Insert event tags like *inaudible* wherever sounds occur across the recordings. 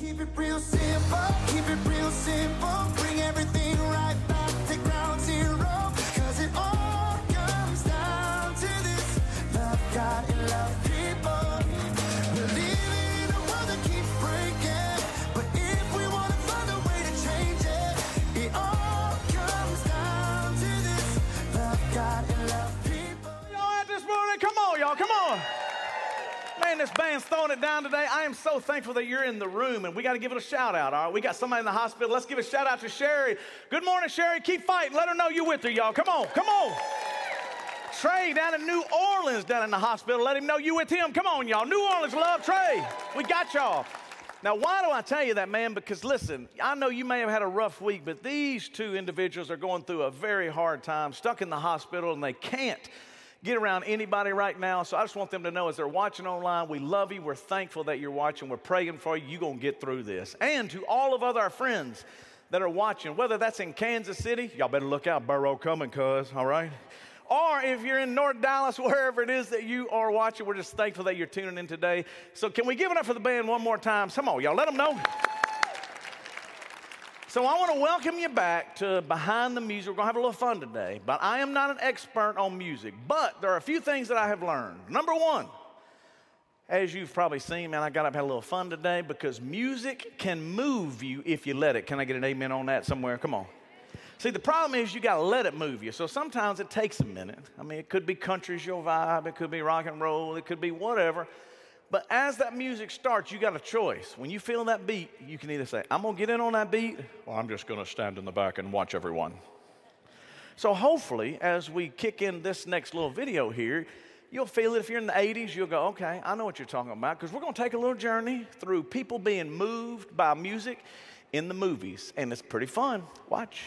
Keep it real simple, Throwing it down today. I am so thankful that you're in the room, and we got to give it a shout out, all right? We got somebody in the hospital. Let's give a shout out to Sherry. Good morning, Sherry. Keep fighting. Let her know you're with her, y'all. Come on, come on. Trey down in New Orleans, down in the hospital. Let him know you with him. Come on, y'all. New Orleans love Trey. We got y'all. Now, why do I tell you that, man? Because listen, I know you may have had a rough week, but these two individuals are going through a very hard time, stuck in the hospital, and they can't get around anybody right now. So I just want them to know as they're watching online, we love you. We're thankful that you're watching. We're praying for you. You're going to get through this. And to all of other our friends that are watching, whether that's in Kansas City, y'all better look out, Burrow coming, cuz, all right? Or if you're in North Dallas, *laughs* wherever it is that you are watching, we're just thankful that you're tuning in today. So can we give it up for the band one more time? Come on, y'all, let them know. So I want to welcome you back to Behind the Music. We're going to have a little fun today, but I am not an expert on music. But there are a few things that I have learned. Number one, as you've probably seen, man, I got up and had a little fun today because music can move you if you let it. Can I get an amen on that somewhere? Come on. See, the problem is you got to let it move you. So sometimes it takes a minute. I mean, it could be country's your vibe, it could be rock and roll, it could be whatever. But as that music starts, you got a choice. When you feel that beat, you can either say, I'm going to get in on that beat, or I'm just going to stand in the back and watch everyone. So hopefully, as we kick in this next little video here, you'll feel it. If you're in the 80s, you'll go, okay, I know what you're talking about, because we're going to take a little journey through people being moved by music in the movies, and it's pretty fun. Watch.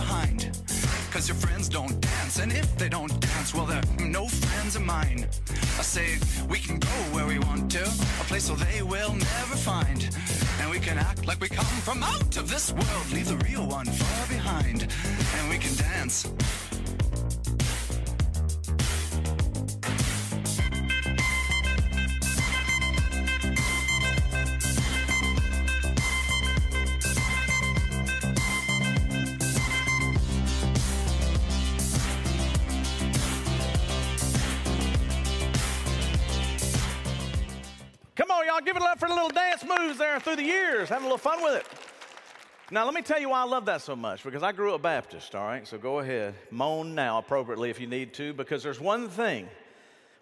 Behind. Cause your friends don't dance. And if they don't dance, well, they're no friends of mine. I say we can go where we want to. A place where they will never find. And we can act like we come from out of this world. Leave the real one far behind. And we can dance. For the little dance moves there through the years, having a little fun with it. Now, let me tell you why I love that so much because I grew up Baptist, all right? So go ahead, moan now appropriately if you need to, because there's one thing.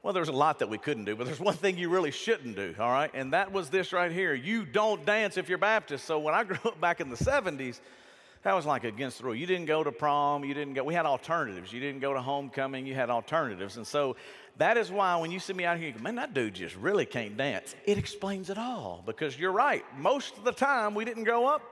Well, there's a lot that we couldn't do, but there's one thing you really shouldn't do, all right? And that was this right here. You don't dance if you're Baptist. So when I *laughs* grew up back in the 70s, that was like against the rule. You didn't go to prom, you didn't go, we had alternatives. You didn't go to homecoming, you had alternatives. And so that is why when you see me out here, you go, man, that dude just really can't dance. It explains it all because you're right. Most of the time, we didn't grow up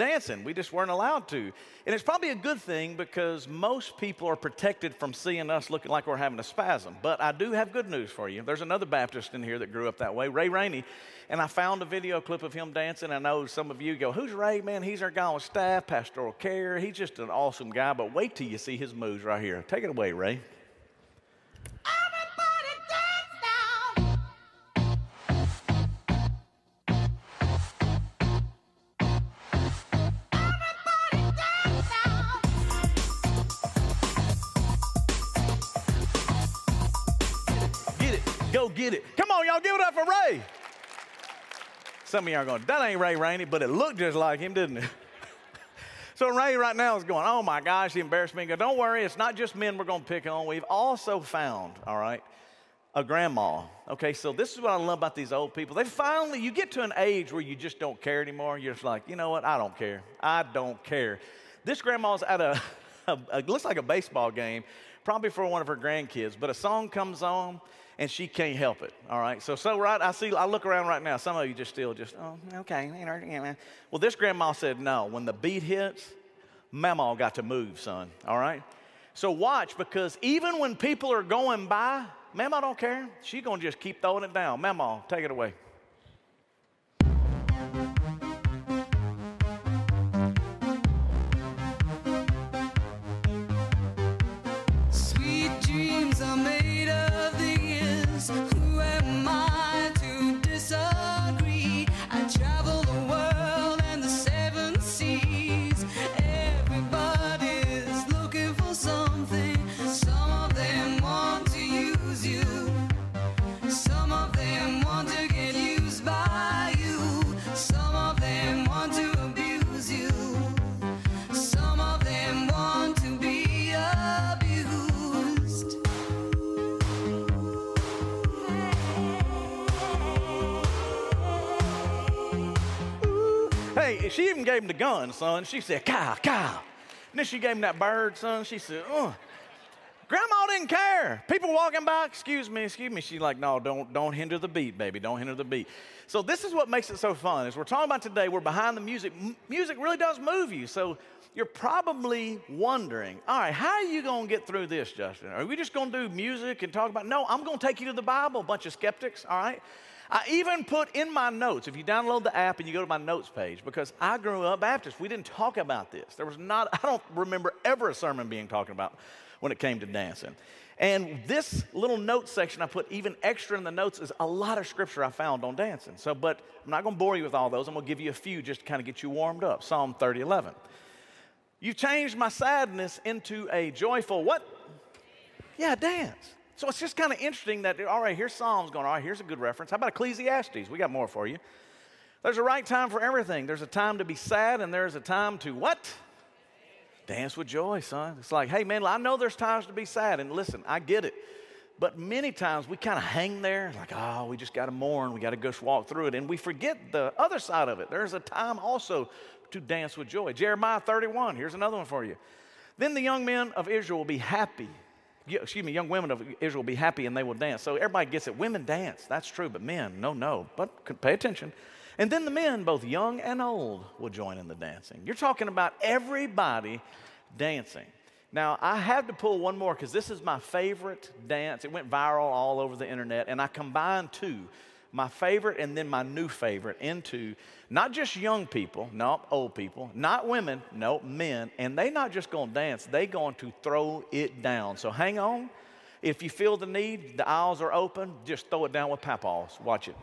dancing. We just weren't allowed to. And it's probably a good thing because most people are protected from seeing us looking like we're having a spasm. But I do have good news for you. There's another Baptist in here that grew up that way, Ray Rainey. And I found a video clip of him dancing. I know some of you go, Who's Ray, man? He's our guy on staff, pastoral care. He's just an awesome guy. But wait till you see his moves right here. Take it away, Ray. Some of y'all are going, that ain't Ray Rainey, but it looked just like him, didn't it? *laughs* so Ray right now is going, oh my gosh, he embarrassed me. Go, don't worry, it's not just men we're going to pick on. We've also found, all right, a grandma. Okay, so this is what I love about these old people. They finally, you get to an age where you just don't care anymore. You're just like, you know what? I don't care. I don't care. This grandma's at a, *laughs* a, a looks like a baseball game, probably for one of her grandkids, but a song comes on and she can't help it. All right. So so right, I see I look around right now. Some of you just still just, oh, okay. Well, this grandma said no. When the beat hits, Mama got to move, son. All right? So watch because even when people are going by, Mama don't care. She's gonna just keep throwing it down. Mama, take it away. Am I to disagree? She even gave him the gun, son. She said, Kyle, Kyle. And then she gave him that bird, son. She said, uh. Grandma didn't care. People walking by, excuse me, excuse me. She's like, no, don't, don't hinder the beat, baby. Don't hinder the beat. So this is what makes it so fun. Is we're talking about today, we're behind the music. M- music really does move you. So you're probably wondering, all right, how are you going to get through this, Justin? Are we just going to do music and talk about? No, I'm going to take you to the Bible, bunch of skeptics, all right? I even put in my notes, if you download the app and you go to my notes page, because I grew up Baptist, we didn't talk about this. There was not, *laughs* I don't remember ever a sermon being talked about when it came to dancing. And this little note section I put even extra in the notes is a lot of scripture I found on dancing. So, but I'm not going to bore you with all those. I'm going to give you a few just to kind of get you warmed up. Psalm 30, 11. You've changed my sadness into a joyful what? Yeah, dance. So it's just kind of interesting that, all right, here's Psalms going, all right, here's a good reference. How about Ecclesiastes? We got more for you. There's a right time for everything. There's a time to be sad, and there's a time to what? Dance with joy, son. It's like, hey, man, I know there's times to be sad, and listen, I get it. But many times we kind of hang there, like, oh, we just got to mourn, we got to just walk through it, and we forget the other side of it. There's a time also to dance with joy. Jeremiah 31, here's another one for you. Then the young men of Israel will be happy. Excuse me, young women of Israel be happy and they will dance. So everybody gets it. Women dance, that's true, but men, no, no. But pay attention. And then the men, both young and old, will join in the dancing. You're talking about everybody dancing. Now, I have to pull one more because this is my favorite dance. It went viral all over the internet, and I combined two my favorite and then my new favorite into not just young people, no, old people, not women, no, men, and they not just gonna dance, they going to throw it down. So hang on. If you feel the need, the aisles are open, just throw it down with papaws. Watch it.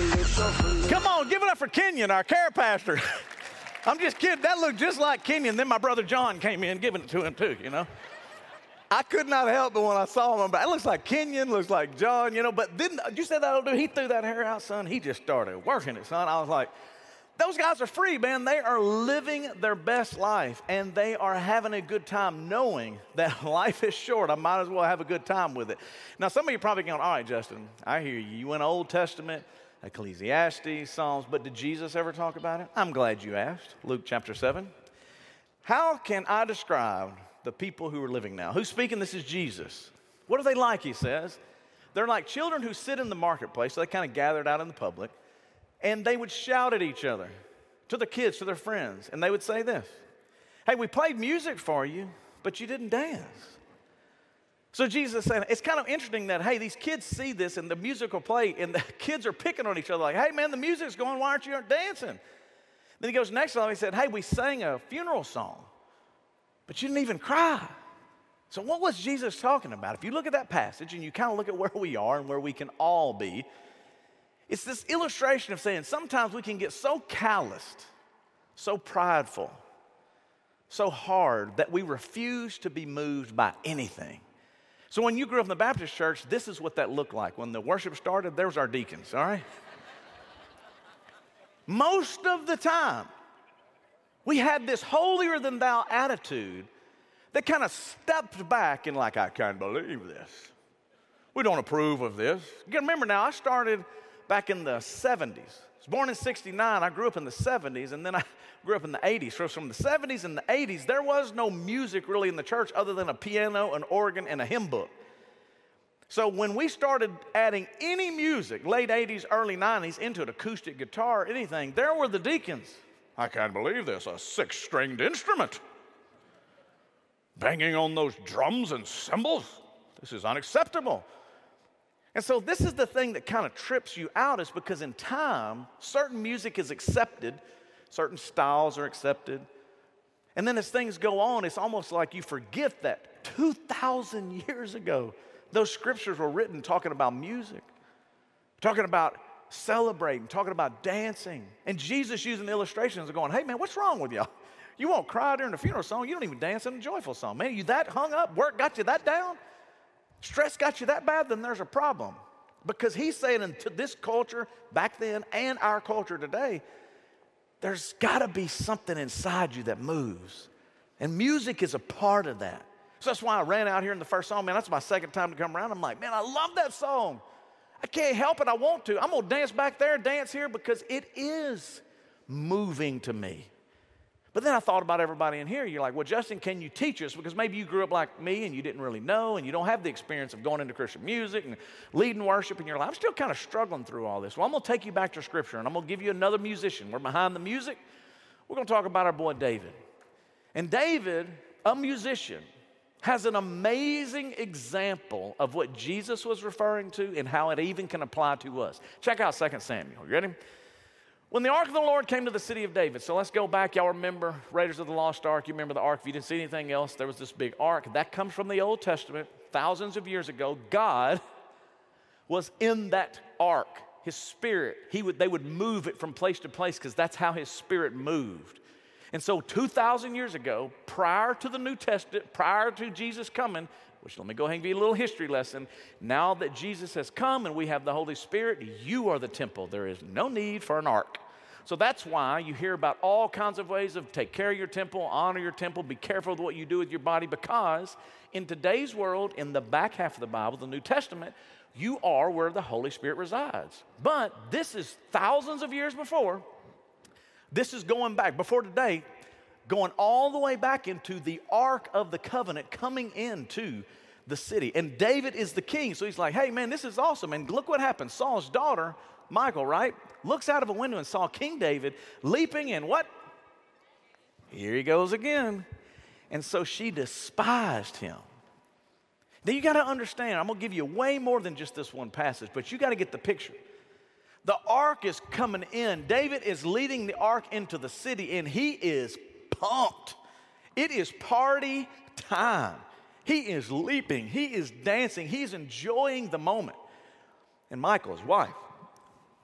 It, shuffle it. Come on, give it up for Kenyon, our care pastor. *laughs* I'm just kidding. That looked just like Kenyon. Then my brother John came in giving it to him too, you know. I could not help but when I saw him, but it looks like Kenyon, looks like John, you know. But then you said that old dude, he threw that hair out, son. He just started working it, son. I was like, those guys are free, man. They are living their best life and they are having a good time knowing *laughs* that life is short. I might as well have a good time with it. Now, some of you probably going, all right, Justin, I hear you. You went Old Testament, Ecclesiastes, Psalms, but did Jesus ever talk about it? I'm glad you asked. Luke chapter 7. How can I describe the people who are living now? Who's speaking? This is Jesus. What are they like, he says? They're like children who sit in the marketplace. So they kind of gathered out in the public and they would shout at each other, to their kids, to their friends, and they would say this Hey, we played music for you, but you didn't dance. So Jesus said, it's kind of interesting that, hey, these kids see this and the music will play, and the *laughs* kids are picking on each other, like, hey, man, the music's going, why aren't you dancing? Then he goes next to them, he said, hey, we sang a funeral song, but you didn't even cry. So, what was Jesus talking about? If you look at that passage and you kind of look at where we are and where we can all be, it's this illustration of saying sometimes we can get so calloused, so prideful, so hard that we refuse to be moved by anything. So when you grew up in the Baptist church, this is what that looked like. When the worship started, there was our deacons, all right? *laughs* Most of the time, we had this holier than thou attitude that kind of stepped back and like, I can't believe this. We don't approve of this. You gotta remember now, I started back in the 70s. I was born in 69. I grew up in the 70s, and then I *laughs* grew up in the 80s. So from the 70s and the 80s, there was no music really in the church other than a piano, an organ, and a hymn book. So when we started adding any music, late 80s, early 90s, into an acoustic guitar, anything, there were the deacons. I can't believe this, a six stringed instrument. Banging on those drums and cymbals. This is unacceptable. And so, this is the thing that kind of trips you out, is because in time, certain music is accepted, certain styles are accepted. And then as things go on, it's almost like you forget that 2,000 years ago, those scriptures were written talking about music, talking about celebrating, talking about dancing. And Jesus using the illustrations of going, hey man, what's wrong with y'all? You won't cry during the funeral song, you don't even dance in a joyful song. Man, you that hung up, work got you that down? Stress got you that bad, then there's a problem. Because he's saying into this culture back then and our culture today, there's got to be something inside you that moves. And music is a part of that. So that's why I ran out here in the first song. Man, that's my second time to come around. I'm like, man, I love that song. I can't help it. I want to. I'm going to dance back there, dance here because it is moving to me. But then I thought about everybody in here. You're like, well, Justin, can you teach us? Because maybe you grew up like me and you didn't really know and you don't have the experience of going into Christian music and leading worship in your life. I'm still kind of struggling through all this. Well, I'm going to take you back to Scripture and I'm going to give you another musician. We're behind the music. We're going to talk about our boy David. And David, a musician, has an amazing example of what Jesus was referring to and how it even can apply to us. Check out 2 Samuel. You ready? When the ark of the Lord came to the city of David, so let's go back. Y'all remember Raiders of the Lost Ark? You remember the ark. If you didn't see anything else, there was this big ark. That comes from the Old Testament, thousands of years ago. God *laughs* was in that ark. His spirit, he would, they would move it from place to place because that's how his spirit moved. And so, 2,000 years ago, prior to the New Testament, prior to Jesus coming, which let me go ahead and give you a little history lesson. Now that Jesus has come and we have the Holy Spirit, you are the temple. There is no need for an ark. So that's why you hear about all kinds of ways of take care of your temple, honor your temple, be careful with what you do with your body, because in today's world, in the back half of the Bible, the New Testament, you are where the Holy Spirit resides. But this is thousands of years before. This is going back, before today, going all the way back into the Ark of the Covenant coming into the city. And David is the king. So he's like, hey, man, this is awesome. And look what happened. Saul's daughter, Michal, right, looks out of a window and saw King David leaping in what? Here he goes again. And so she despised him. Now you got to understand, I'm going to give you way more than just this one passage, but you got to get the picture. The ark is coming in. David is leading the ark into the city, and he is pumped. It is party time. He is leaping, he is dancing, he's enjoying the moment. And Michal, his wife,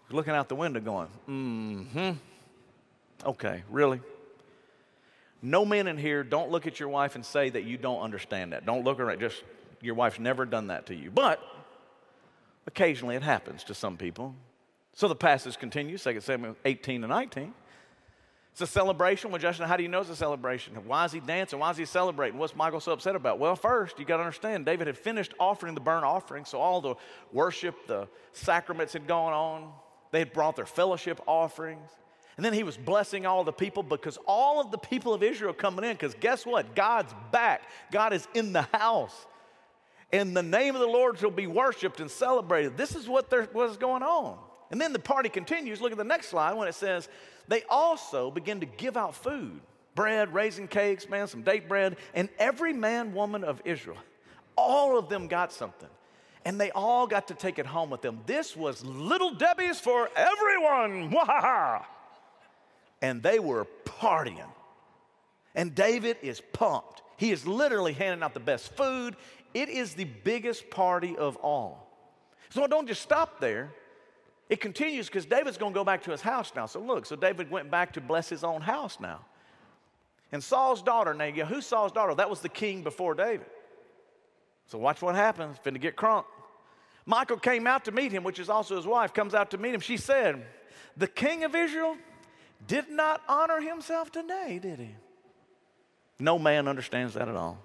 is looking out the window going, mm hmm. Okay, really? No men in here, don't look at your wife and say that you don't understand that. Don't look around, just your wife's never done that to you. But occasionally it happens to some people. So the passage continues, 2 Samuel 18 and 19. It's a celebration. Well, Justin, how do you know it's a celebration? Why is he dancing? Why is he celebrating? What's Michal so upset about? Well, first, you got to understand, David had finished offering the burnt offering, so all the worship, the sacraments had gone on. They had brought their fellowship offerings. And then he was blessing all the people because all of the people of Israel coming in, because guess what? God's back. God is in the house. And the name of the Lord shall be worshiped and celebrated. This is what there was going on. And then the party continues. Look at the next slide when it says, they also begin to give out food bread, raisin cakes, man, some date bread. And every man, woman of Israel, all of them got something. And they all got to take it home with them. This was Little Debbie's for everyone. Wahaha. *laughs* And they were partying. And David is pumped. He is literally handing out the best food. It is the biggest party of all. So don't just stop there. It continues because David's going to go back to his house now. So look, so David went back to bless his own house now. And Saul's daughter, now, yeah, who's Saul's daughter? That was the king before David. So watch what happens. Finna get crunk. Michal came out to meet him, which is also his wife, comes out to meet him. She said, The king of Israel did not honor himself today, did he? No man understands that at all.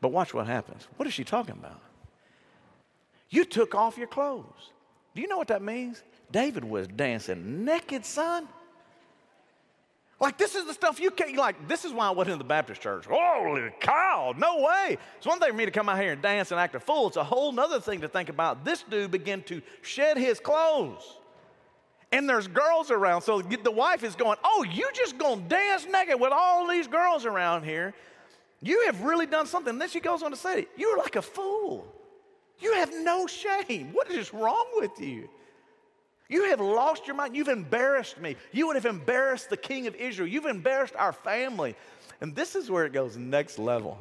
But watch what happens. What is she talking about? You took off your clothes. Do you know what that means? David was dancing naked, son. Like, this is the stuff you can't, like, this is why I wasn't in the Baptist church. Holy cow, no way. It's one thing for me to come out here and dance and act a fool. It's a whole nother thing to think about. This dude began to shed his clothes. And there's girls around. So the wife is going, Oh, you just gonna dance naked with all these girls around here. You have really done something. And then she goes on to say, You're like a fool. You have no shame. What is wrong with you? You have lost your mind. You've embarrassed me. You would have embarrassed the king of Israel. You've embarrassed our family. And this is where it goes next level.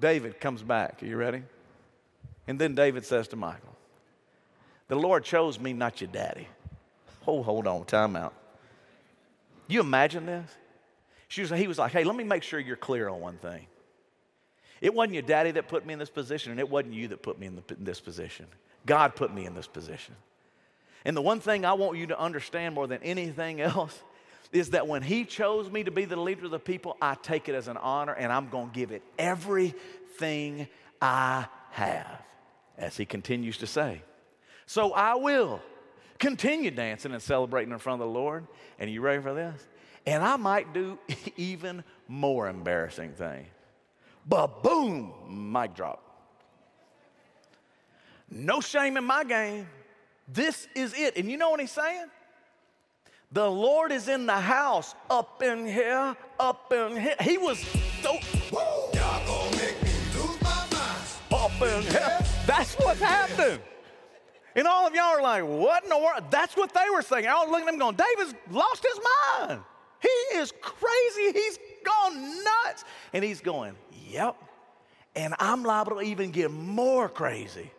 David comes back. Are you ready? And then David says to Michal, The Lord chose me, not your daddy. Oh, hold on, time out. You imagine this? She was, he was like, Hey, let me make sure you're clear on one thing. It wasn't your daddy that put me in this position, and it wasn't you that put me in, the, in this position. God put me in this position. And the one thing I want you to understand more than anything *laughs* else is that when He chose me to be the leader of the people, I take it as an honor and I'm going to give it everything I have, as He continues to say. So I will continue dancing and celebrating in front of the Lord. And you ready for this? And I might do *laughs* even more embarrassing things. But boom, mic drop. No shame in my game. This is it. And you know what he's saying? The Lord is in the house, up in here, up in here. He was so Y'all gonna make me lose my mind. up in here. That's what's happening. And all of y'all are like, what in the world? That's what they were saying. I was looking at them going, David's lost his mind. He is crazy. He's gone nuts. And he's going, yep. And I'm liable to even get more crazy.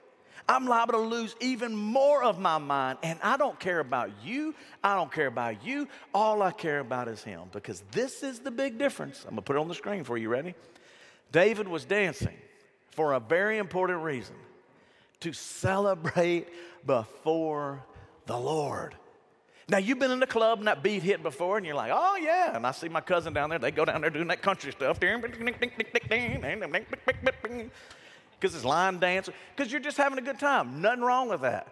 I'm liable to lose even more of my mind. And I don't care about you. I don't care about you. All I care about is him because this is the big difference. I'm going to put it on the screen for you. Ready? David was dancing for a very important reason to celebrate before the Lord. Now, you've been in the club and that beat hit before, and you're like, oh, yeah. And I see my cousin down there. They go down there doing that country stuff. Because it's line dance. Because you're just having a good time. Nothing wrong with that.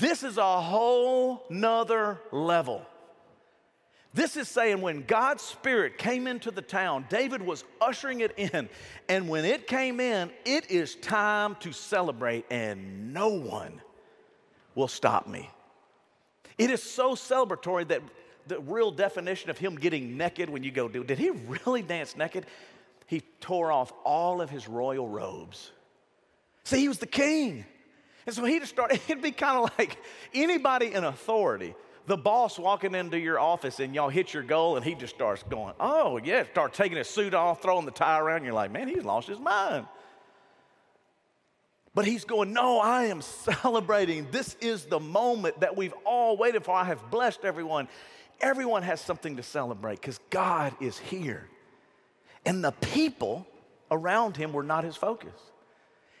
This is a whole nother level. This is saying when God's Spirit came into the town, David was ushering it in. And when it came in, it is time to celebrate, and no one will stop me. It is so celebratory that the real definition of him getting naked when you go, do did he really dance naked? He tore off all of his royal robes. See, he was the king. And so he just started, *laughs* it'd be kind of like anybody in authority, the boss walking into your office and y'all hit your goal and he just starts going, oh, yeah, start taking his suit off, throwing the tie around. You're like, man, he's lost his mind. But he's going, No, I am *laughs* celebrating. This is the moment that we've all waited for. I have blessed everyone. Everyone has something to celebrate because God is here. And the people around him were not his focus,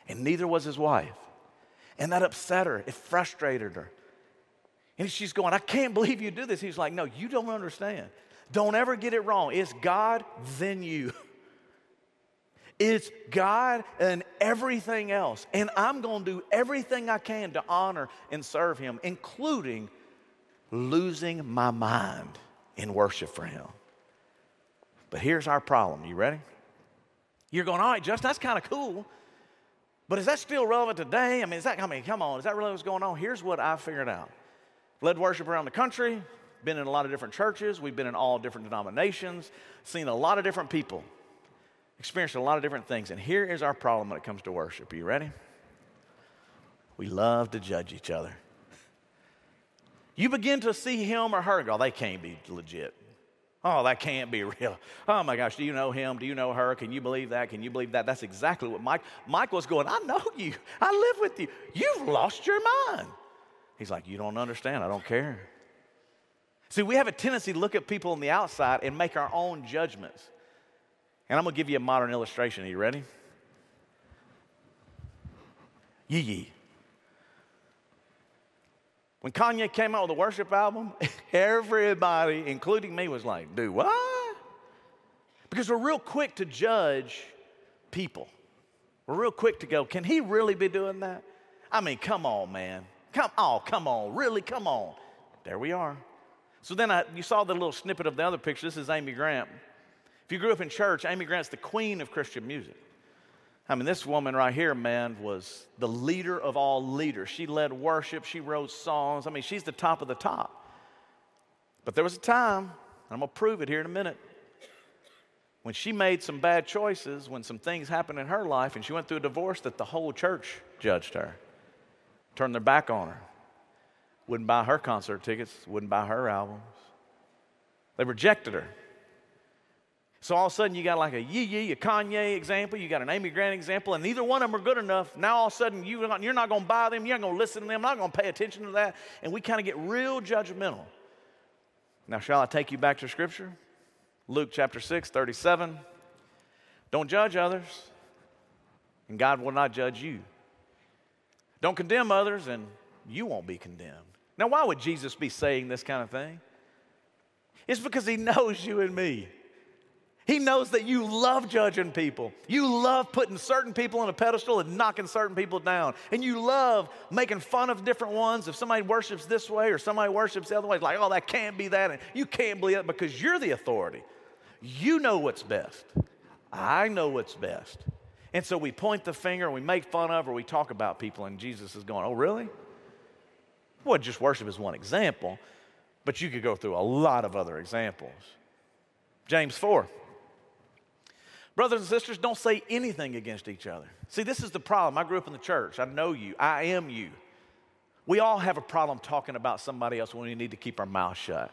and neither was his wife. And that upset her, it frustrated her. And she's going, I can't believe you do this. He's like, No, you don't understand. Don't ever get it wrong. It's God, then you. *laughs* It's God and everything else. And I'm going to do everything I can to honor and serve Him, including losing my mind in worship for Him. But here's our problem. You ready? You're going, all right, Justin, that's kind of cool. But is that still relevant today? I mean, is that, I mean, come on, is that really what's going on? Here's what I figured out. Led worship around the country, been in a lot of different churches, we've been in all different denominations, seen a lot of different people, experienced a lot of different things. And here is our problem when it comes to worship. Are you ready? We love to judge each other. You begin to see him or her, go, oh, they can't be legit. Oh, that can't be *laughs* real. Oh my gosh, do you know him? Do you know her? Can you believe that? Can you believe that? That's exactly what Mike Mike was going, I know you. I live with you. You've lost your mind. He's like, You don't understand. I don't care. See, we have a tendency to look at people on the outside and make our own judgments. And I'm going to give you a modern illustration. Are you ready? Yee Yee. When Kanye came out with a worship album, *laughs* everybody, including me, was like, do what? Because we're real quick to judge people. We're real quick to go, can he really be doing that? I mean, come on, man. Come on, come on, really, come on. There we are. So then I, you saw the little snippet of the other picture. This is Amy Grant. If you grew up in church, Amy Grant's the queen of Christian music. I mean, this woman right here, man, was the leader of all leaders. She led worship, she wrote songs. I mean, she's the top of the top. But there was a time, and I'm going to prove it here in a minute, when she made some bad choices, when some things happened in her life, and she went through a divorce, that the whole church judged her, turned their back on her, wouldn't buy her concert tickets, wouldn't buy her albums. They rejected her. So all of a sudden, you got like a Yee Yee, a Kanye example, you got an Amy Grant example, and neither one of them are good enough. Now all of a sudden, you, you're not going to buy them, you're not going to listen to them, not going to pay attention to that, and we kind of get real judgmental. Now, shall I take you back to Scripture? Luke chapter 6, 37. Don't judge others, and God will not judge you. Don't condemn others, and you won't be condemned. Now, why would Jesus be saying this kind of thing? It's because he knows you and me. He knows that you love judging people. You love putting certain people on a pedestal and knocking certain people down. And you love making fun of different ones. If somebody worships this way or somebody worships the other way, it's like, oh, that can't be that. And you can't believe it because you're the authority. You know what's best. I know what's best. And so we point the finger and we make fun of or we talk about people, and Jesus is going, oh, really? Well, just worship is one example, but you could go through a lot of other examples. James 4. Brothers and sisters, don't say anything against each other. See, this is the problem. I grew up in the church. I know you. I am you. We all have a problem talking about somebody else when we need to keep our mouth shut.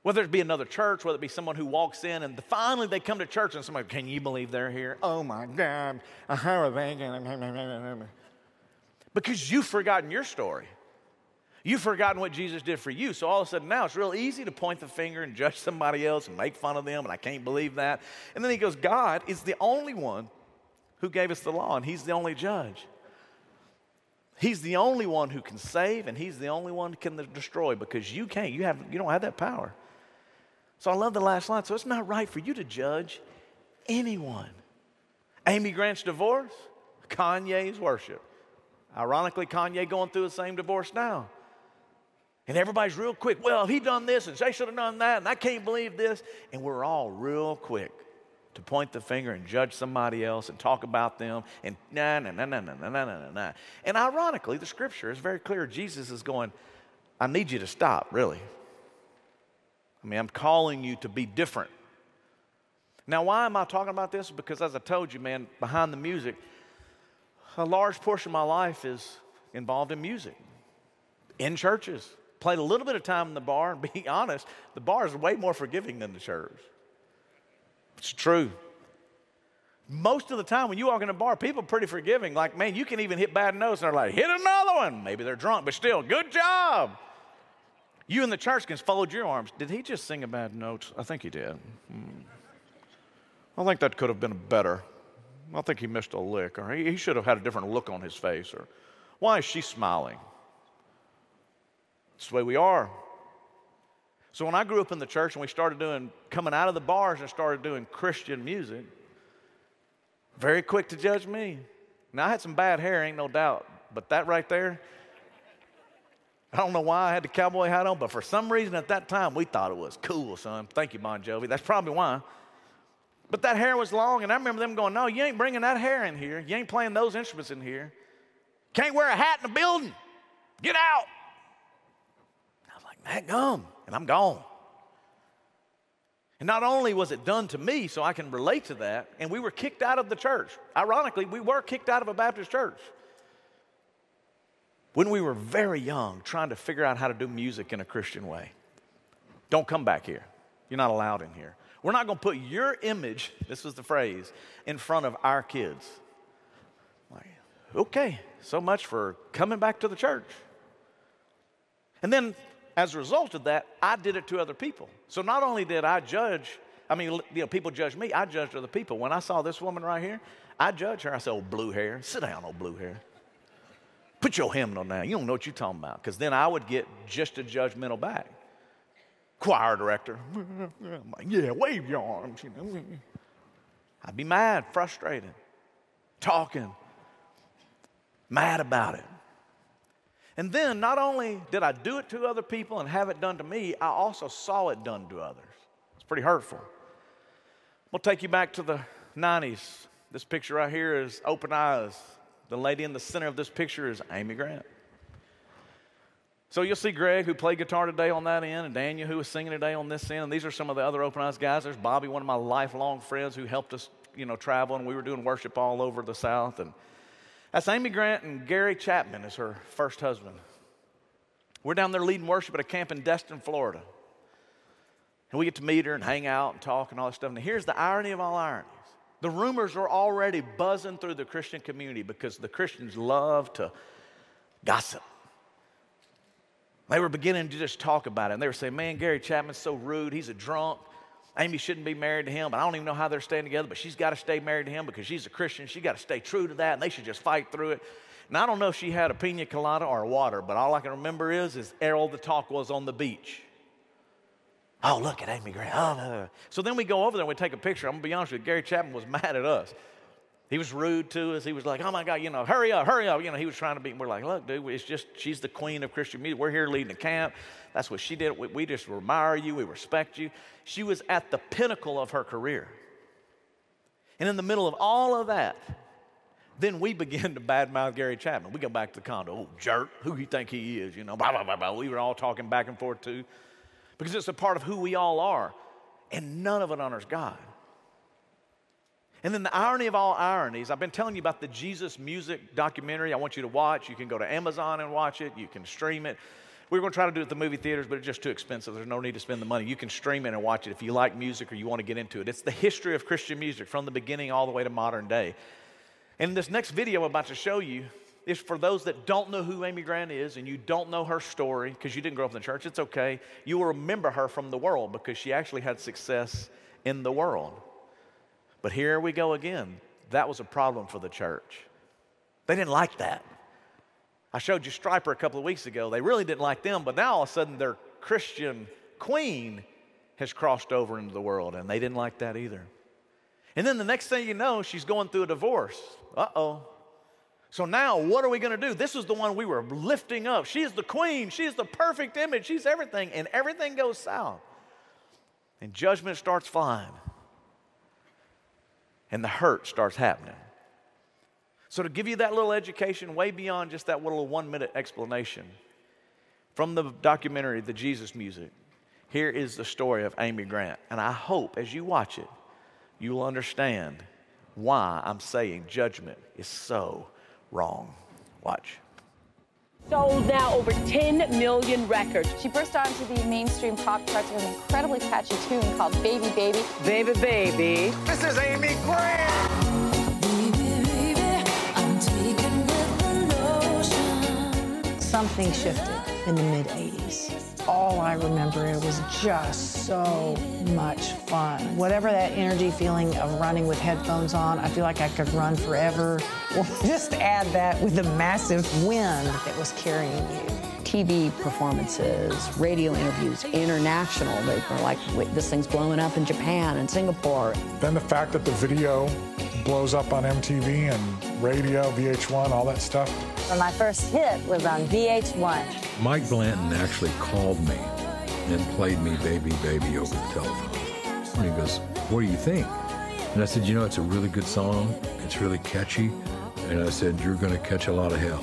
Whether it be another church, whether it be someone who walks in and finally they come to church and somebody, can you believe they're here? Oh my God, are they *laughs* Because you've forgotten your story. You've forgotten what Jesus did for you. So all of a sudden now it's real easy to point the finger and judge somebody else and make fun of them, and I can't believe that. And then he goes, God is the only one who gave us the law, and he's the only judge. He's the only one who can save, and he's the only one who can destroy because you can't. You, have, you don't have that power. So I love the last line. So it's not right for you to judge anyone. Amy Grant's divorce, Kanye's worship. Ironically, Kanye going through the same divorce now. And everybody's real quick. Well, he done this and they should have done that, and I can't believe this. And we're all real quick to point the finger and judge somebody else and talk about them and nah, nah, nah, nah, nah, nah, nah, nah, nah. And ironically, the scripture is very clear. Jesus is going, I need you to stop, really. I mean, I'm calling you to be different. Now, why am I talking about this? Because as I told you, man, behind the music, a large portion of my life is involved in music, in churches, played a little bit of time in the bar, and *laughs* be honest, the bar is way more forgiving than the church. It's true. Most of the time, when you walk in a bar, people are pretty forgiving. Like, man, you can even hit bad notes, and they're like, hit another one. Maybe they're drunk, but still, good job. You in the church can fold your arms. Did he just sing a bad note? I think he did. Hmm. I think that could have been better. I think he missed a lick, or he, he should have had a different look on his face, or why is she smiling? It's the way we are. So when I grew up in the church and we started doing, coming out of the bars and started doing Christian music, very quick to judge me. Now I had some bad hair, ain't no doubt, but that right there, I don't know why I had the cowboy hat on, but for some reason at that time we thought it was cool, son. Thank you, Bon Jovi. That's probably why. But that hair was long, and I remember them going, No, you ain't bringing that hair in here. You ain't playing those instruments in here. Can't wear a hat in the building. Get out. That gum. And I'm gone. And not only was it done to me, so I can relate to that, and we were kicked out of the church. Ironically, we were kicked out of a Baptist church when we were very young, trying to figure out how to do music in a Christian way. Don't come back here. You're not allowed in here. We're not going to put your image, this was the phrase, in front of our kids. Like, okay, so much for coming back to the church. And then, as a result of that, I did it to other people. So not only did I judge, I mean, you know, people judge me, I judged other people. When I saw this woman right here, I judged her. I said, oh, blue hair. Sit down, old blue hair. Put your hymnal down. You don't know what you're talking about. Because then I would get just a judgmental back. Choir director. I'm like, yeah, wave your arms. You know. I'd be mad, frustrated, talking, mad about it. And then not only did I do it to other people and have it done to me, I also saw it done to others. It's pretty hurtful. We'll take you back to the 90s. This picture right here is Open Eyes. The lady in the center of this picture is Amy Grant. So you'll see Greg, who played guitar today on that end, and Daniel, who was singing today on this end. And these are some of the other Open Eyes guys. There's Bobby, one of my lifelong friends who helped us, you know, travel, and we were doing worship all over the South. And that's Amy Grant, and Gary Chapman is her first husband. We're down there leading worship at a camp in Destin, Florida. And we get to meet her and hang out and talk and all this stuff. And here's the irony of all ironies the rumors are already buzzing through the Christian community because the Christians love to gossip. They were beginning to just talk about it. And they were saying, man, Gary Chapman's so rude. He's a drunk. Amy shouldn't be married to him. But I don't even know how they're staying together, but she's got to stay married to him because she's a Christian. She's got to stay true to that, and they should just fight through it. And I don't know if she had a pina colada or water, but all I can remember is, is all the talk was on the beach. Oh, look at Amy Grant. Oh, no. So then we go over there and we take a picture. I'm going to be honest with you, Gary Chapman was mad at us. He was rude to us. He was like, oh my God, you know, hurry up, hurry up. You know, he was trying to be, we're like, look, dude, it's just, she's the queen of Christian music. We're here leading the camp. That's what she did. We, we just admire you. We respect you. She was at the pinnacle of her career. And in the middle of all of that, then we *laughs* begin to badmouth Gary Chapman. We go back to the condo. Oh, jerk. Who you think he is? You know, blah, blah, blah, blah. We were all talking back and forth too because it's a part of who we all are. And none of it honors God. And then the irony of all ironies, I've been telling you about the Jesus music documentary I want you to watch. You can go to Amazon and watch it, you can stream it. We were going to try to do it at the movie theaters, but it's just too expensive. There's no need to spend the money. You can stream it and watch it if you like music or you want to get into it. It's the history of Christian music from the beginning all the way to modern day. And this next video I'm about to show you is for those that don't know who Amy Grant is and you don't know her story because you didn't grow up in the church. It's okay. You will remember her from the world because she actually had success in the world. But here we go again. That was a problem for the church. They didn't like that. I showed you Stryper a couple of weeks ago. They really didn't like them, but now all of a sudden their Christian queen has crossed over into the world, and they didn't like that either. And then the next thing you know, she's going through a divorce. Uh oh. So now, what are we going to do? This is the one we were lifting up. She's the queen. She's the perfect image. She's everything. And everything goes south. And judgment starts flying. And the hurt starts happening. So, to give you that little education, way beyond just that little one minute explanation, from the documentary, The Jesus Music, here is the story of Amy Grant. And I hope as you watch it, you will understand why I'm saying judgment is so wrong. Watch. Sold now over 10 million records. She burst onto the mainstream pop charts with an incredibly catchy tune called Baby Baby. Baby, baby. This is Amy Grant. Some things shifted in the mid 80s. All I remember, it was just so much fun. Whatever that energy feeling of running with headphones on, I feel like I could run forever. *laughs* Well, just add that with the massive wind that was carrying you. TV performances, radio interviews, international. They were like, "Wait, this thing's blowing up in Japan and Singapore. Then the fact that the video blows up on MTV and radio, VH1, all that stuff. My first hit was on VH1. Mike Blanton actually called me and played me Baby Baby over the telephone. And he goes, What do you think? And I said, You know, it's a really good song. It's really catchy. And I said, You're going to catch a lot of hell.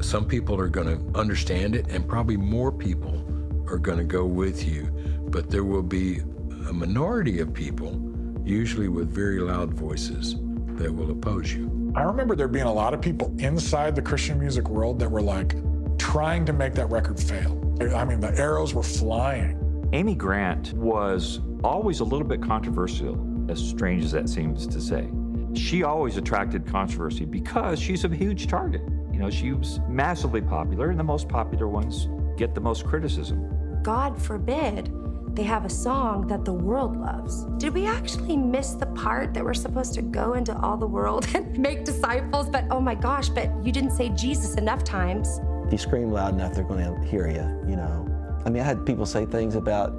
Some people are going to understand it, and probably more people are going to go with you. But there will be a minority of people, usually with very loud voices, that will oppose you. I remember there being a lot of people inside the Christian music world that were like trying to make that record fail. I mean, the arrows were flying. Amy Grant was always a little bit controversial, as strange as that seems to say. She always attracted controversy because she's a huge target. You know, she was massively popular, and the most popular ones get the most criticism. God forbid they have a song that the world loves. Did we actually miss the part that we're supposed to go into all the world *laughs* and make disciples? But oh my gosh, but you didn't say Jesus enough times. If you scream loud enough, they're going to hear you, you know. I mean, I had people say things about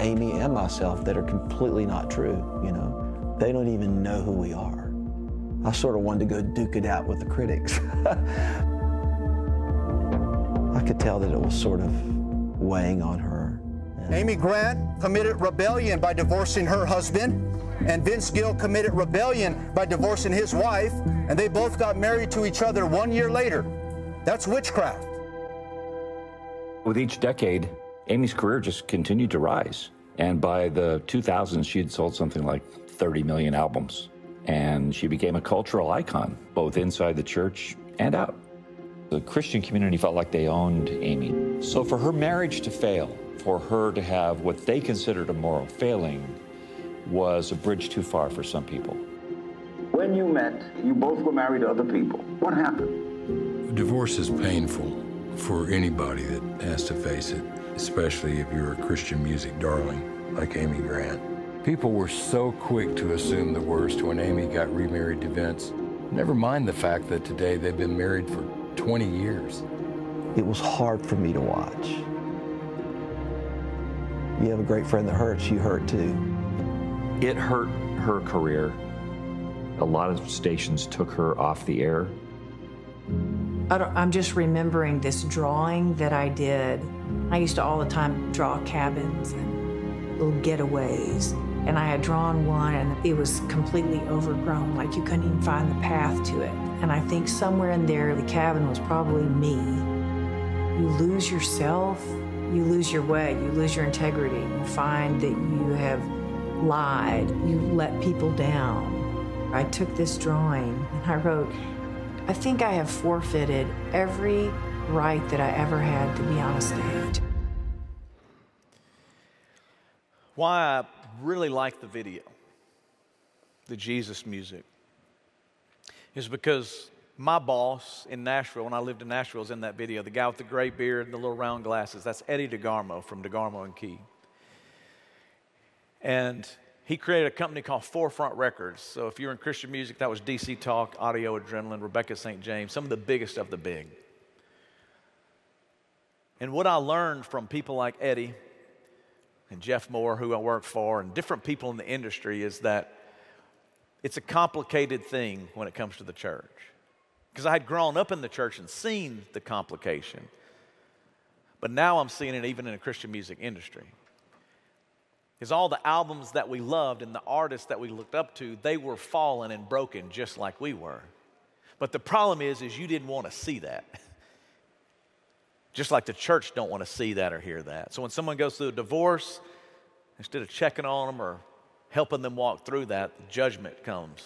Amy and myself that are completely not true, you know. They don't even know who we are. I sort of wanted to go duke it out with the critics. *laughs* I could tell that it was sort of weighing on her. Amy Grant committed rebellion by divorcing her husband, and Vince Gill committed rebellion by divorcing his wife, and they both got married to each other one year later. That's witchcraft. With each decade, Amy's career just continued to rise. And by the 2000s, she had sold something like 30 million albums. And she became a cultural icon, both inside the church and out. The Christian community felt like they owned Amy. So for her marriage to fail, for her to have what they considered a moral failing, was a bridge too far for some people. When you met, you both were married to other people. What happened? Divorce is painful for anybody that has to face it, especially if you're a Christian music darling like Amy Grant. People were so quick to assume the worst when Amy got remarried to Vince. Never mind the fact that today they've been married for 20 years. It was hard for me to watch. You have a great friend that hurts, you hurt too. It hurt her career. A lot of stations took her off the air. I am just remembering this drawing that I did. I used to all the time draw cabins and little getaways. And I had drawn one and it was completely overgrown, like you couldn't even find the path to it. And I think somewhere in there, the cabin was probably me. You lose yourself, you lose your way, you lose your integrity. You find that you have lied, you let people down. I took this drawing and I wrote, I think I have forfeited every right that I ever had to be on a stage. Why I really like the video, the Jesus music, is because my boss in Nashville, when I lived in Nashville, was in that video. The guy with the gray beard and the little round glasses. That's Eddie DeGarmo from DeGarmo and Key. And he created a company called Forefront Records. So if you're in Christian music, that was DC Talk, Audio Adrenaline, Rebecca St. James, some of the biggest of the big. And what I learned from people like Eddie and Jeff Moore, who I work for, and different people in the industry is that it's a complicated thing when it comes to the church. Because I had grown up in the church and seen the complication. But now I'm seeing it even in the Christian music industry. Because all the albums that we loved and the artists that we looked up to, they were fallen and broken just like we were. But the problem is, is you didn't want to see that. *laughs* just like the church don't want to see that or hear that. So when someone goes through a divorce, instead of checking on them or helping them walk through that, judgment comes.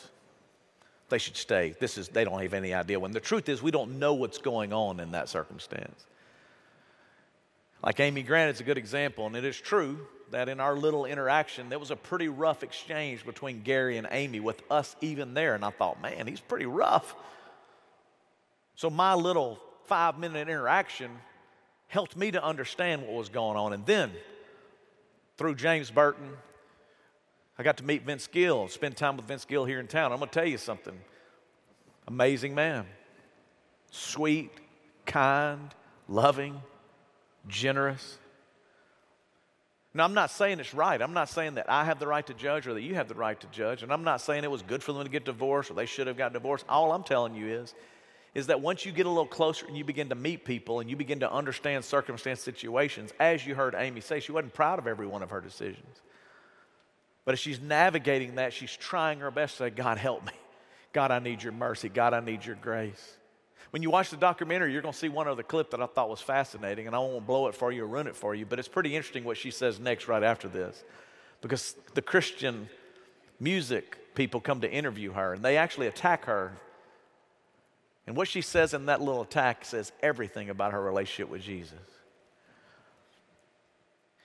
They should stay. This is they don't have any idea. When the truth is, we don't know what's going on in that circumstance. Like Amy Grant is a good example, and it is true that in our little interaction, there was a pretty rough exchange between Gary and Amy with us even there. And I thought, man, he's pretty rough. So my little five minute interaction helped me to understand what was going on. And then through James Burton, I got to meet Vince Gill, spend time with Vince Gill here in town. I'm going to tell you something. Amazing man. Sweet, kind, loving, generous. Now, I'm not saying it's right. I'm not saying that I have the right to judge or that you have the right to judge. And I'm not saying it was good for them to get divorced or they should have got divorced. All I'm telling you is, is that once you get a little closer and you begin to meet people and you begin to understand circumstance situations, as you heard Amy say, she wasn't proud of every one of her decisions. But as she's navigating that, she's trying her best to say, God, help me. God, I need your mercy. God, I need your grace. When you watch the documentary, you're going to see one other clip that I thought was fascinating, and I won't blow it for you or ruin it for you, but it's pretty interesting what she says next right after this. Because the Christian music people come to interview her, and they actually attack her. And what she says in that little attack says everything about her relationship with Jesus.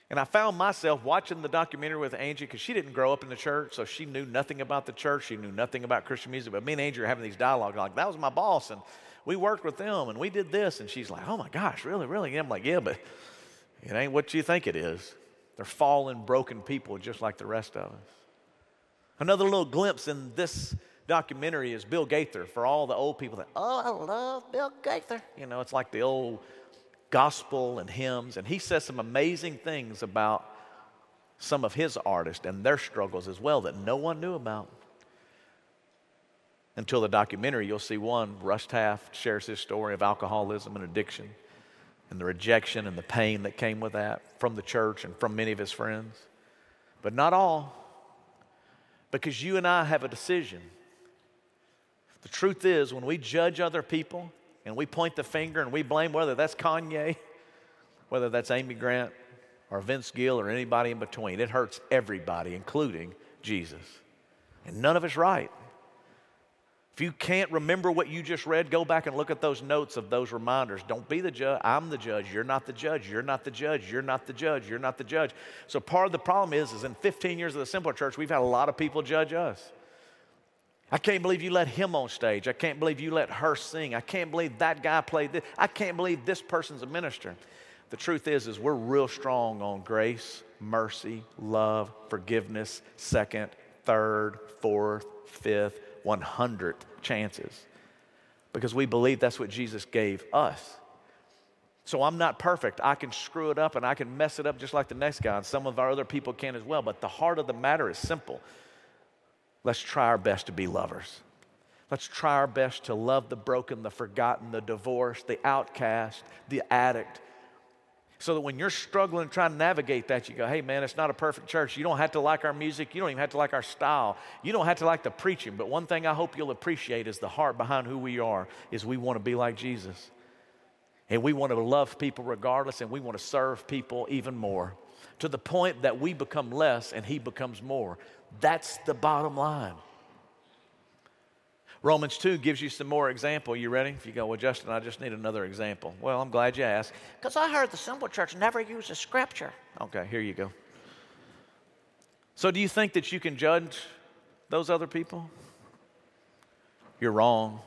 And I found myself watching the documentary with Angie because she didn't grow up in the church, so she knew nothing about the church. She knew nothing about Christian music. But me and Angie are having these dialogues like, that was my boss, and we worked with them, and we did this. And she's like, oh my gosh, really, really? And I'm like, yeah, but it ain't what you think it is. They're fallen, broken people just like the rest of us. Another little glimpse in this documentary is Bill Gaither for all the old people that, oh, I love Bill Gaither. You know, it's like the old gospel and hymns, and he says some amazing things about some of his artists and their struggles as well that no one knew about. Until the documentary, you'll see one, Russ Taff shares his story of alcoholism and addiction and the rejection and the pain that came with that from the church and from many of his friends. But not all, because you and I have a decision. The truth is, when we judge other people, and we point the finger and we blame whether that's Kanye, whether that's Amy Grant or Vince Gill or anybody in between. It hurts everybody, including Jesus. And none of it's right. If you can't remember what you just read, go back and look at those notes of those reminders. Don't be the judge. I'm the judge. You're not the judge. You're not the judge. You're not the judge. You're not the judge. So part of the problem is, is in 15 years of the Simple Church, we've had a lot of people judge us. I can't believe you let him on stage. I can't believe you let her sing. I can't believe that guy played this. I can't believe this person's a minister. The truth is, is we're real strong on grace, mercy, love, forgiveness, second, third, fourth, fifth, 100 chances. Because we believe that's what Jesus gave us. So I'm not perfect. I can screw it up and I can mess it up just like the next guy, and some of our other people can as well. But the heart of the matter is simple. Let's try our best to be lovers. Let's try our best to love the broken, the forgotten, the divorced, the outcast, the addict. So that when you're struggling trying to navigate that, you go, hey man, it's not a perfect church. You don't have to like our music. You don't even have to like our style. You don't have to like the preaching. But one thing I hope you'll appreciate is the heart behind who we are, is we want to be like Jesus. And we want to love people regardless, and we want to serve people even more to the point that we become less and he becomes more. That's the bottom line. Romans 2 gives you some more example. You ready? If you go, well, Justin, I just need another example. Well, I'm glad you asked. Because I heard the Simple Church never uses scripture. Okay, here you go. So, do you think that you can judge those other people? You're wrong.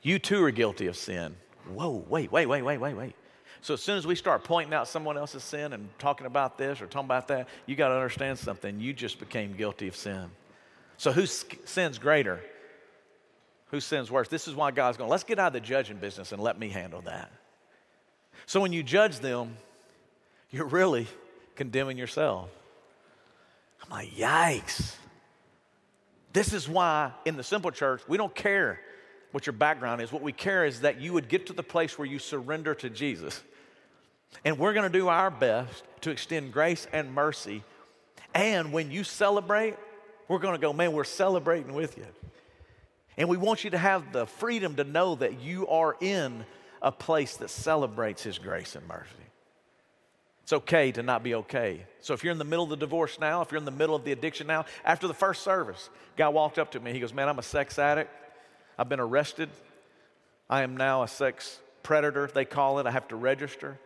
You too are guilty of sin. Whoa, wait, wait, wait, wait, wait, wait. So as soon as we start pointing out someone else's sin and talking about this or talking about that, you got to understand something. You just became guilty of sin. So whose sin's greater? Whose sin's worse? This is why God's going, let's get out of the judging business and let me handle that. So when you judge them, you're really condemning yourself. I'm like, yikes. This is why in the simple church, we don't care what your background is. What we care is that you would get to the place where you surrender to Jesus. And we're going to do our best to extend grace and mercy. And when you celebrate, we're going to go, man, we're celebrating with you. And we want you to have the freedom to know that you are in a place that celebrates His grace and mercy. It's okay to not be okay. So if you're in the middle of the divorce now, if you're in the middle of the addiction now, after the first service, guy walked up to me. He goes, Man, I'm a sex addict. I've been arrested. I am now a sex predator, they call it. I have to register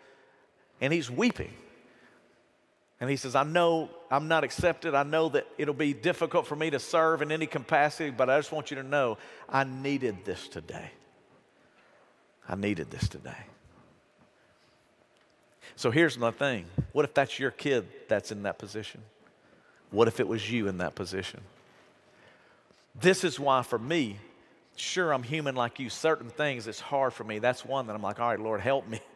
and he's weeping. And he says, I know I'm not accepted. I know that it'll be difficult for me to serve in any capacity, but I just want you to know I needed this today. I needed this today. So here's my thing what if that's your kid that's in that position? What if it was you in that position? This is why, for me, sure, I'm human like you. Certain things, it's hard for me. That's one that I'm like, all right, Lord, help me. *laughs*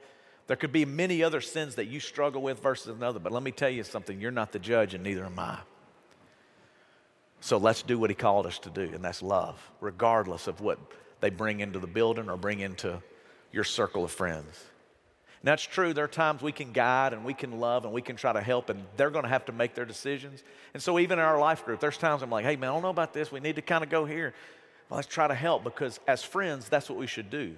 There could be many other sins that you struggle with versus another, but let me tell you something you're not the judge, and neither am I. So let's do what He called us to do, and that's love, regardless of what they bring into the building or bring into your circle of friends. And that's true. There are times we can guide and we can love and we can try to help, and they're going to have to make their decisions. And so, even in our life group, there's times I'm like, hey, man, I don't know about this. We need to kind of go here. Well, let's try to help because, as friends, that's what we should do.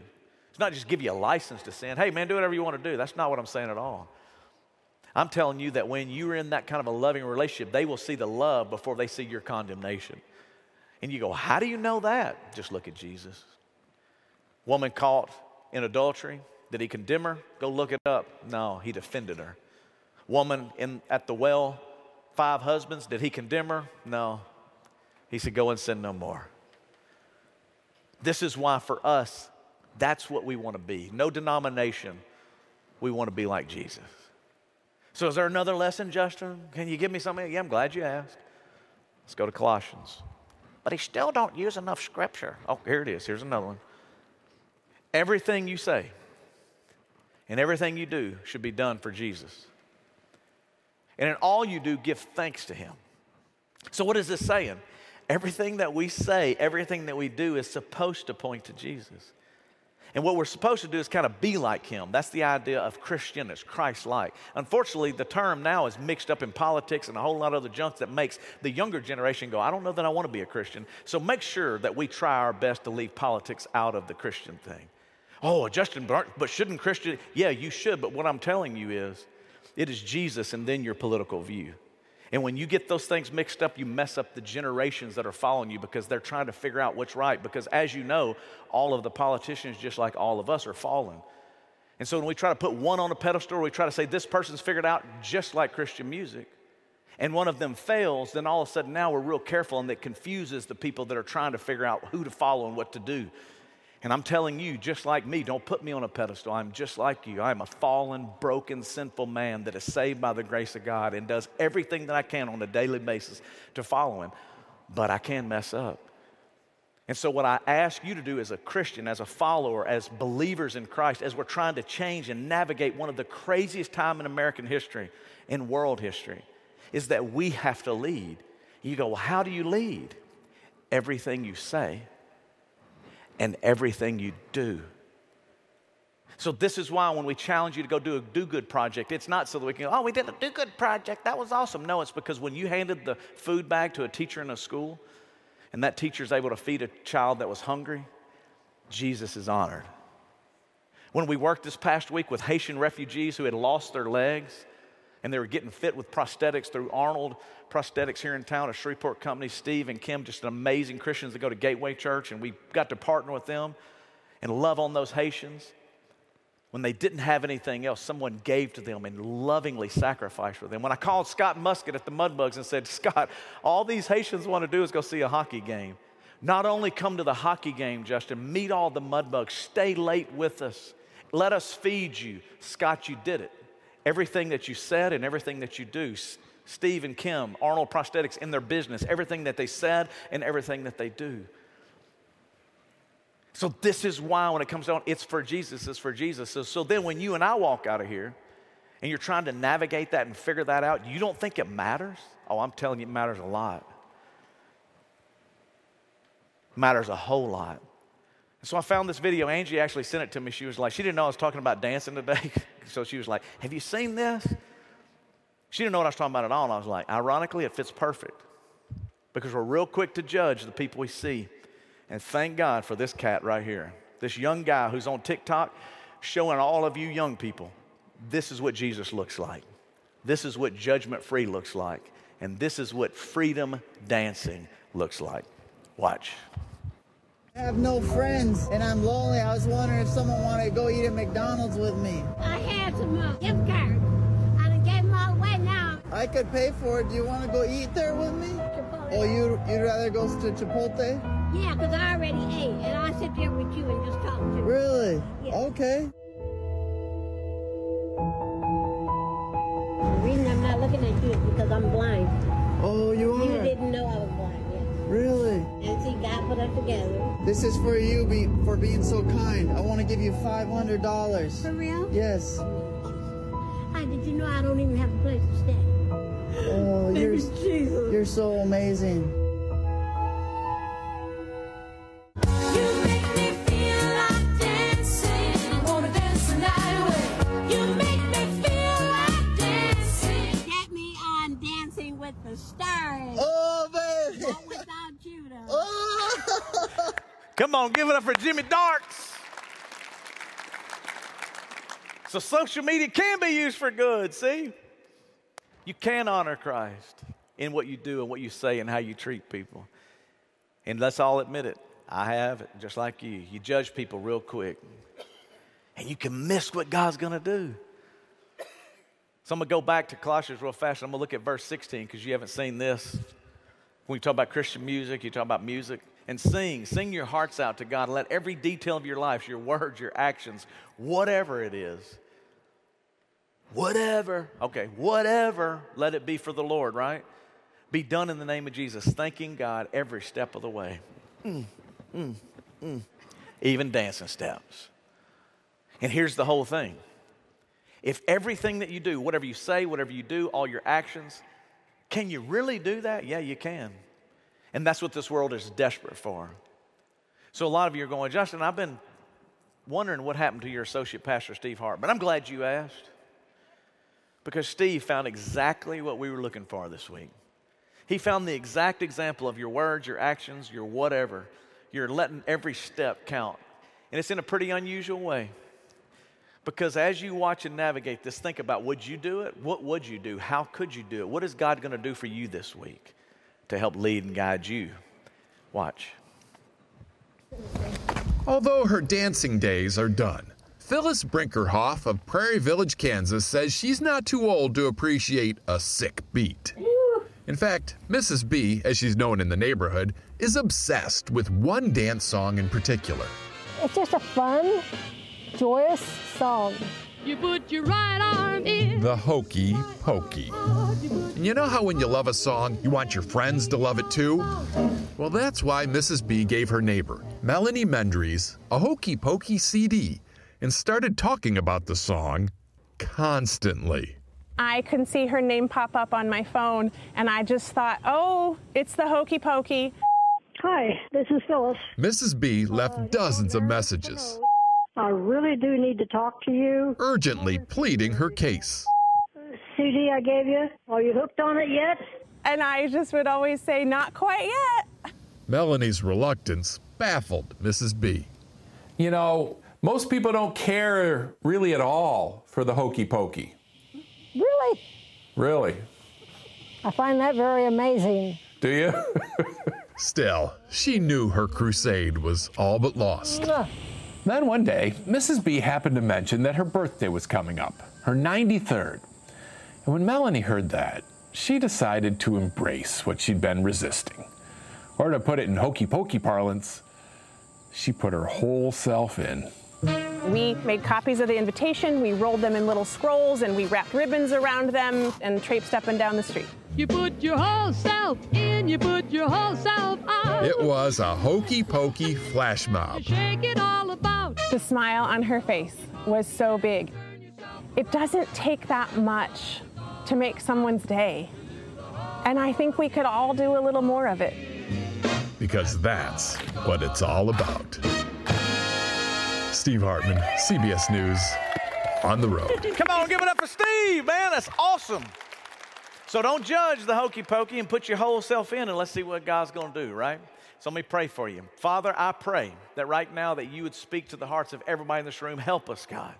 It's not just give you a license to sin. Hey, man, do whatever you want to do. That's not what I'm saying at all. I'm telling you that when you're in that kind of a loving relationship, they will see the love before they see your condemnation. And you go, How do you know that? Just look at Jesus. Woman caught in adultery, did he condemn her? Go look it up. No, he defended her. Woman in, at the well, five husbands, did he condemn her? No. He said, Go and sin no more. This is why for us, that's what we want to be. No denomination, we want to be like Jesus. So, is there another lesson, Justin? Can you give me something? Yeah, I'm glad you asked. Let's go to Colossians. But he still don't use enough scripture. Oh, here it is. Here's another one. Everything you say and everything you do should be done for Jesus. And in all you do, give thanks to Him. So, what is this saying? Everything that we say, everything that we do is supposed to point to Jesus. And what we're supposed to do is kind of be like him. That's the idea of Christian, it's Christ like. Unfortunately, the term now is mixed up in politics and a whole lot of other junk that makes the younger generation go, I don't know that I want to be a Christian. So make sure that we try our best to leave politics out of the Christian thing. Oh, Justin, but shouldn't Christian? Yeah, you should, but what I'm telling you is it is Jesus and then your political view. And when you get those things mixed up, you mess up the generations that are following you because they're trying to figure out what's right. Because as you know, all of the politicians, just like all of us, are fallen. And so when we try to put one on a pedestal, we try to say this person's figured out just like Christian music, and one of them fails, then all of a sudden now we're real careful and that confuses the people that are trying to figure out who to follow and what to do. And I'm telling you, just like me, don't put me on a pedestal. I'm just like you. I'm a fallen, broken, sinful man that is saved by the grace of God and does everything that I can on a daily basis to follow Him. But I can mess up. And so, what I ask you to do as a Christian, as a follower, as believers in Christ, as we're trying to change and navigate one of the craziest time in American history, in world history, is that we have to lead. You go, well, how do you lead? Everything you say and everything you do. So, this is why when we challenge you to go do a do good project, it's not so that we can go, oh, we did a do good project. That was awesome. No, it's because when you handed the food bag to a teacher in a school and that teacher's able to feed a child that was hungry, Jesus is honored. When we worked this past week with Haitian refugees who had lost their legs and they were getting fit with prosthetics through Arnold Prosthetics here in town, a Shreveport company. Steve and Kim, just amazing Christians that go to Gateway Church, and we got to partner with them and love on those Haitians. When they didn't have anything else, someone gave to them and lovingly sacrificed for them. When I called Scott Muscutt at the Mudbugs and said, Scott, all these Haitians want to do is go see a hockey game. Not only come to the hockey game, Justin, meet all the Mudbugs, stay late with us, let us feed you. Scott, you did it. Everything that you said and everything that you do, Steve and Kim, Arnold Prosthetics, in their business, everything that they said and everything that they do. So, this is why when it comes down, it's for Jesus, it's for Jesus. So, so then when you and I walk out of here and you're trying to navigate that and figure that out, you don't think it matters? Oh, I'm telling you, it matters a lot. Matters a whole lot. So I found this video. Angie actually sent it to me. She was like, she didn't know I was talking about dancing today. *laughs* so she was like, Have you seen this? She didn't know what I was talking about at all. And I was like, ironically, it fits perfect because we're real quick to judge the people we see. And thank God for this cat right here. This young guy who's on TikTok showing all of you young people this is what Jesus looks like. This is what judgment free looks like. And this is what freedom dancing looks like. Watch. I have no friends and I'm lonely. I was wondering if someone wanted to go eat at McDonald's with me. I had some uh, gift cards. I gave them all away now. I could pay for it. Do you want to go eat there with me? Chipotle. Oh, you, you'd rather go to Chipotle? Yeah, because I already ate, and I sit there with you and just talk to you. Really? Yeah. Okay. See, God put us together. This is for you be, for being so kind. I want to give you $500. For real? Yes. Hi, did you know I don't even have a place to stay? Oh, *laughs* you're, Jesus. you're so amazing. On, give it up for Jimmy Darts. So social media can be used for good, see? You can honor Christ in what you do and what you say and how you treat people. And let's all admit it. I have it, just like you. You judge people real quick. And you can miss what God's going to do. So I'm going to go back to Colossians real fast. I'm going to look at verse 16 because you haven't seen this. When you talk about Christian music, you talk about music and sing. Sing your hearts out to God. Let every detail of your life, your words, your actions, whatever it is, whatever, okay, whatever, let it be for the Lord, right? Be done in the name of Jesus, thanking God every step of the way. Mm, mm, mm. Even dancing steps. And here's the whole thing if everything that you do, whatever you say, whatever you do, all your actions, can you really do that? Yeah, you can. And that's what this world is desperate for. So a lot of you are going, Justin, I've been wondering what happened to your associate pastor, Steve Hart, but I'm glad you asked because Steve found exactly what we were looking for this week. He found the exact example of your words, your actions, your whatever. You're letting every step count. And it's in a pretty unusual way. Because as you watch and navigate this, think about would you do it? What would you do? How could you do it? What is God going to do for you this week to help lead and guide you? Watch. Although her dancing days are done, Phyllis Brinkerhoff of Prairie Village, Kansas says she's not too old to appreciate a sick beat. In fact, Mrs. B, as she's known in the neighborhood, is obsessed with one dance song in particular. It's just a fun, joyous song. You put your right arm in. The Hokey Pokey. And you know how when you love a song, you want your friends to love it too? Well, that's why Mrs. B gave her neighbor, Melanie Mendries, a Hokey Pokey CD and started talking about the song constantly. I couldn't see her name pop up on my phone, and I just thought, oh, it's the Hokey Pokey. Hi, this is Phyllis. Mrs. B left uh, dozens of messages, I really do need to talk to you. urgently pleading her case. CD I gave you, are you hooked on it yet? And I just would always say, not quite yet. Melanie's reluctance baffled Mrs. B. You know, most people don't care really at all for the hokey pokey. Really? Really. I find that very amazing. Do you? *laughs* Still, she knew her crusade was all but lost. Then one day, Mrs. B happened to mention that her birthday was coming up, her 93rd. And when Melanie heard that, she decided to embrace what she'd been resisting. Or to put it in hokey pokey parlance, she put her whole self in. We made copies of the invitation, we rolled them in little scrolls, and we wrapped ribbons around them and traipsed up and down the street. You put your whole self in, you put your whole self out. It was a hokey pokey flash mob. Shake it all about. The smile on her face was so big. It doesn't take that much to make someone's day. And I think we could all do a little more of it. Because that's what it's all about. Steve Hartman, CBS News, on the road. *laughs* Come on, give it up for Steve, man. That's awesome. So don't judge the hokey pokey and put your whole self in and let's see what God's going to do, right? So let me pray for you. Father, I pray that right now that you would speak to the hearts of everybody in this room. Help us, God.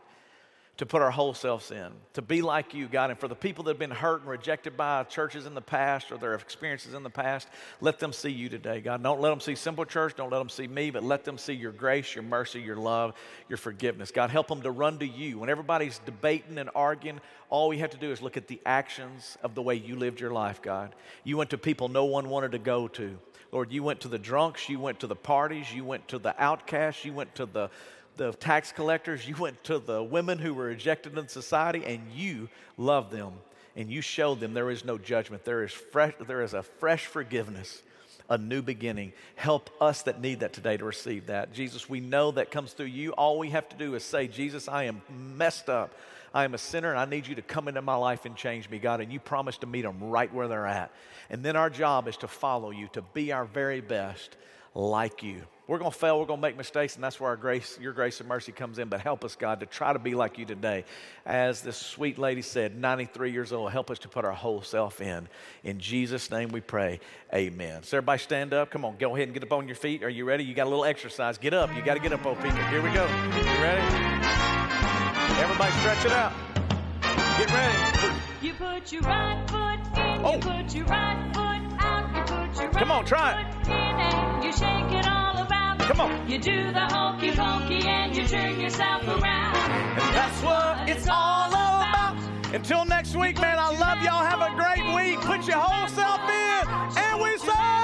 To put our whole selves in, to be like you, God. And for the people that have been hurt and rejected by churches in the past or their experiences in the past, let them see you today, God. Don't let them see Simple Church, don't let them see me, but let them see your grace, your mercy, your love, your forgiveness. God, help them to run to you. When everybody's debating and arguing, all we have to do is look at the actions of the way you lived your life, God. You went to people no one wanted to go to. Lord, you went to the drunks, you went to the parties, you went to the outcasts, you went to the the tax collectors, you went to the women who were rejected in society, and you loved them and you showed them there is no judgment. There is, fresh, there is a fresh forgiveness, a new beginning. Help us that need that today to receive that. Jesus, we know that comes through you. All we have to do is say, Jesus, I am messed up. I am a sinner and I need you to come into my life and change me, God. And you promise to meet them right where they're at. And then our job is to follow you, to be our very best like you. We're going to fail, we're going to make mistakes, and that's where our grace, your grace and mercy comes in. But help us, God, to try to be like you today. As this sweet lady said, 93 years old, help us to put our whole self in. In Jesus' name we pray. Amen. So everybody stand up. Come on, go ahead and get up on your feet. Are you ready? You got a little exercise. Get up. You got to get up, old people. Here we go. You ready? Everybody stretch it out. Get ready. You put your right foot in, Oh. you put your right foot Come on, try it. you shake it all around. Come on. You do the hokey pokey and you turn yourself around. And that's what it's all about. Until next week, man, I love y'all. Have a great week. Put your whole self in. And we say,